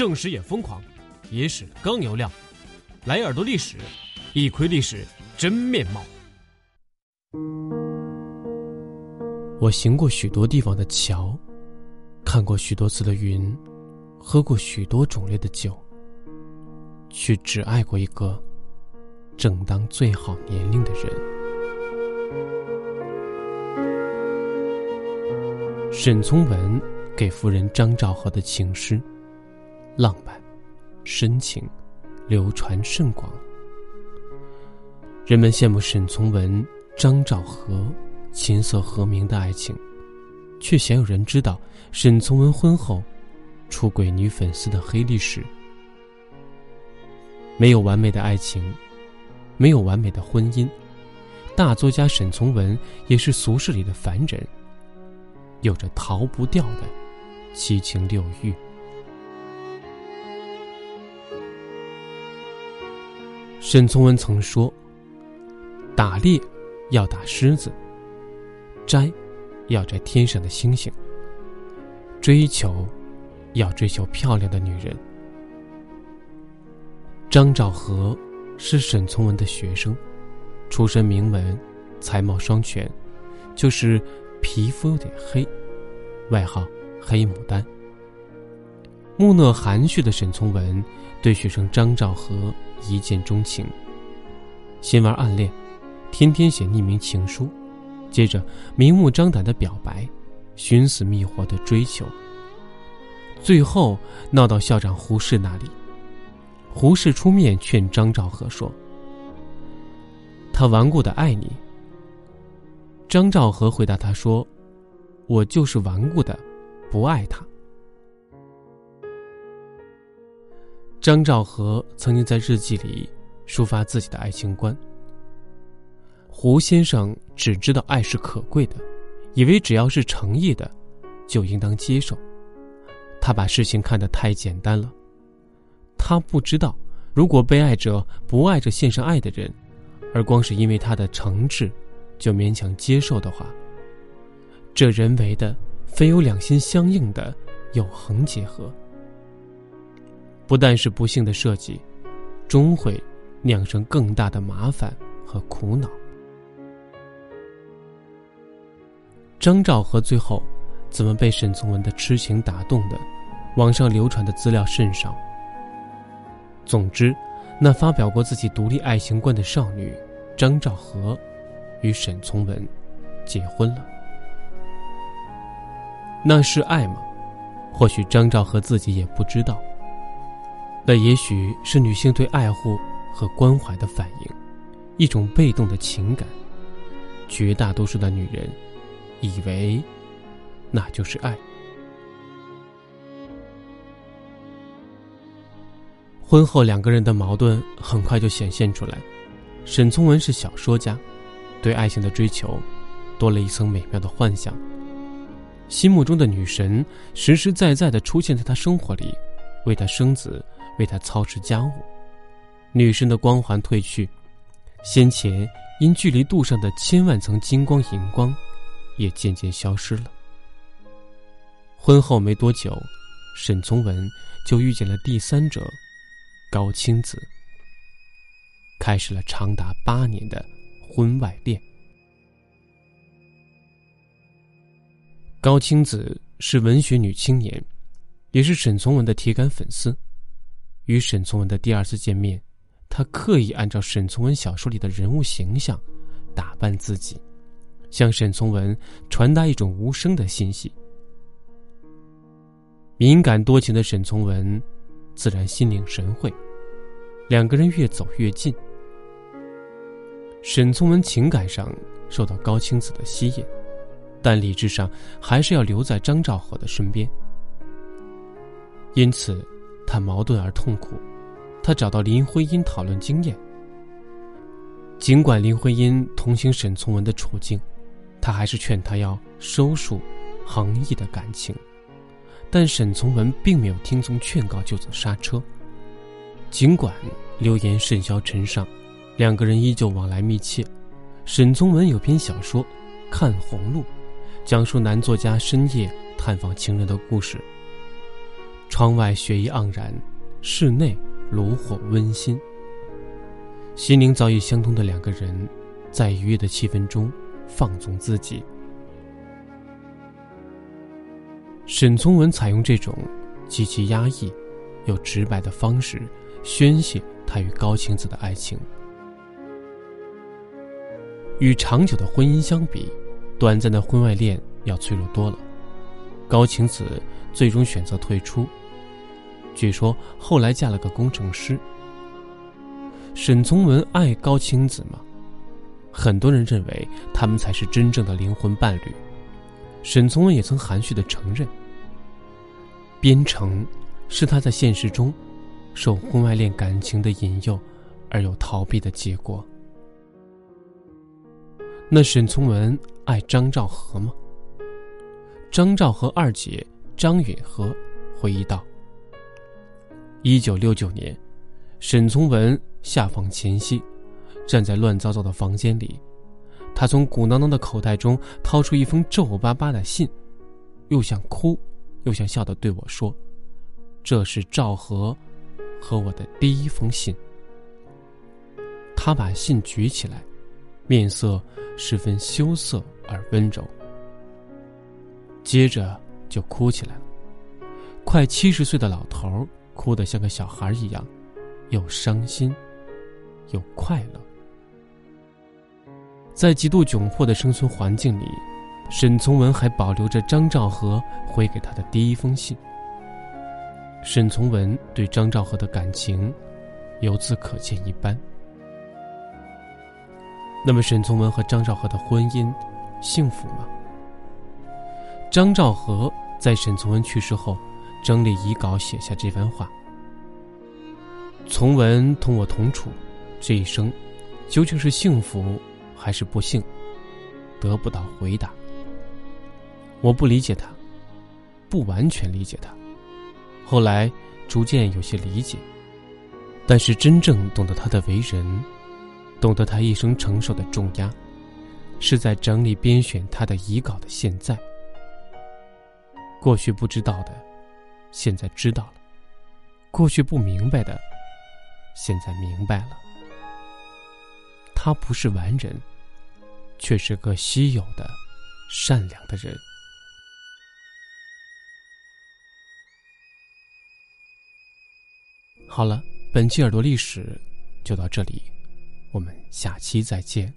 正史也疯狂，野史更有料，来耳朵历史，一窥历史真面貌。我行过许多地方的桥，看过许多次的云，喝过许多种类的酒，却只爱过一个正当最好年龄的人。沈从文给夫人张兆和的情诗，浪漫、深情，流传甚广。人们羡慕沈从文、张兆和琴瑟和鸣的爱情，却鲜有人知道沈从文婚后出轨女粉丝的黑历史。没有完美的爱情，没有完美的婚姻，大作家沈从文也是俗世里的凡人。有着逃不掉的七情六欲。沈从文曾说：“打猎要打狮子，摘要摘天上的星星，追求要追求漂亮的女人。”张兆和是沈从文的学生，出身名门，才貌双全，就是。皮肤有点黑，外号“黑牡丹”。木讷含蓄的沈从文对学生张兆和一见钟情，先玩暗恋，天天写匿名情书，接着明目张胆的表白，寻死觅活的追求，最后闹到校长胡适那里。胡适出面劝张兆和说：“他顽固的爱你。”张兆和回答他说：“我就是顽固的，不爱他。”张兆和曾经在日记里抒发自己的爱情观。胡先生只知道爱是可贵的，以为只要是诚意的，就应当接受。他把事情看得太简单了。他不知道，如果被爱者不爱着献上爱的人，而光是因为他的诚挚。就勉强接受的话，这人为的非有两心相应的永恒结合，不但是不幸的设计，终会酿成更大的麻烦和苦恼。张兆和最后怎么被沈从文的痴情打动的？网上流传的资料甚少。总之，那发表过自己独立爱情观的少女张兆和。与沈从文结婚了，那是爱吗？或许张兆和自己也不知道。那也许是女性对爱护和关怀的反应，一种被动的情感。绝大多数的女人以为那就是爱。婚后两个人的矛盾很快就显现出来。沈从文是小说家。对爱情的追求，多了一层美妙的幻想。心目中的女神实实在在的出现在他生活里，为他生子，为他操持家务。女神的光环褪去，先前因距离度上的千万层金光银光，也渐渐消失了。婚后没多久，沈从文就遇见了第三者高青子，开始了长达八年的。婚外恋。高青子是文学女青年，也是沈从文的铁杆粉丝。与沈从文的第二次见面，他刻意按照沈从文小说里的人物形象打扮自己，向沈从文传达一种无声的信息。敏感多情的沈从文自然心领神会，两个人越走越近。沈从文情感上受到高青子的吸引，但理智上还是要留在张兆和的身边。因此，他矛盾而痛苦。他找到林徽因讨论经验。尽管林徽因同情沈从文的处境，他还是劝他要收束横溢的感情。但沈从文并没有听从劝告就走刹车。尽管流言甚嚣尘上。两个人依旧往来密切。沈从文有篇小说《看红路》，讲述男作家深夜探访情人的故事。窗外雪意盎然，室内炉火温馨。心灵早已相通的两个人，在愉悦的气氛中放纵自己。沈从文采用这种极其压抑又直白的方式宣泄他与高晴子的爱情。与长久的婚姻相比，短暂的婚外恋要脆弱多了。高晴子最终选择退出，据说后来嫁了个工程师。沈从文爱高晴子吗？很多人认为他们才是真正的灵魂伴侣。沈从文也曾含蓄的承认，编程是他在现实中受婚外恋感情的引诱而又逃避的结果。那沈从文爱张兆和吗？张兆和二姐张允和回忆道：“一九六九年，沈从文下放前夕，站在乱糟糟的房间里，他从鼓囊囊的口袋中掏出一封皱巴巴的信，又想哭，又想笑的对我说：‘这是赵和和我的第一封信。’他把信举起来，面色。”十分羞涩而温柔，接着就哭起来了。快七十岁的老头儿哭得像个小孩一样，又伤心，又快乐。在极度窘迫的生存环境里，沈从文还保留着张兆和回给他的第一封信。沈从文对张兆和的感情，由此可见一斑。那么，沈从文和张兆和的婚姻幸福吗？张兆和在沈从文去世后，整理遗稿，写下这番话：“从文同我同处，这一生究竟是幸福还是不幸？得不到回答。我不理解他，不完全理解他，后来逐渐有些理解，但是真正懂得他的为人。”懂得他一生承受的重压，是在整理编选他的遗稿的现在。过去不知道的，现在知道了；过去不明白的，现在明白了。他不是完人，却是个稀有的、善良的人。好了，本期耳朵历史就到这里。我们下期再见。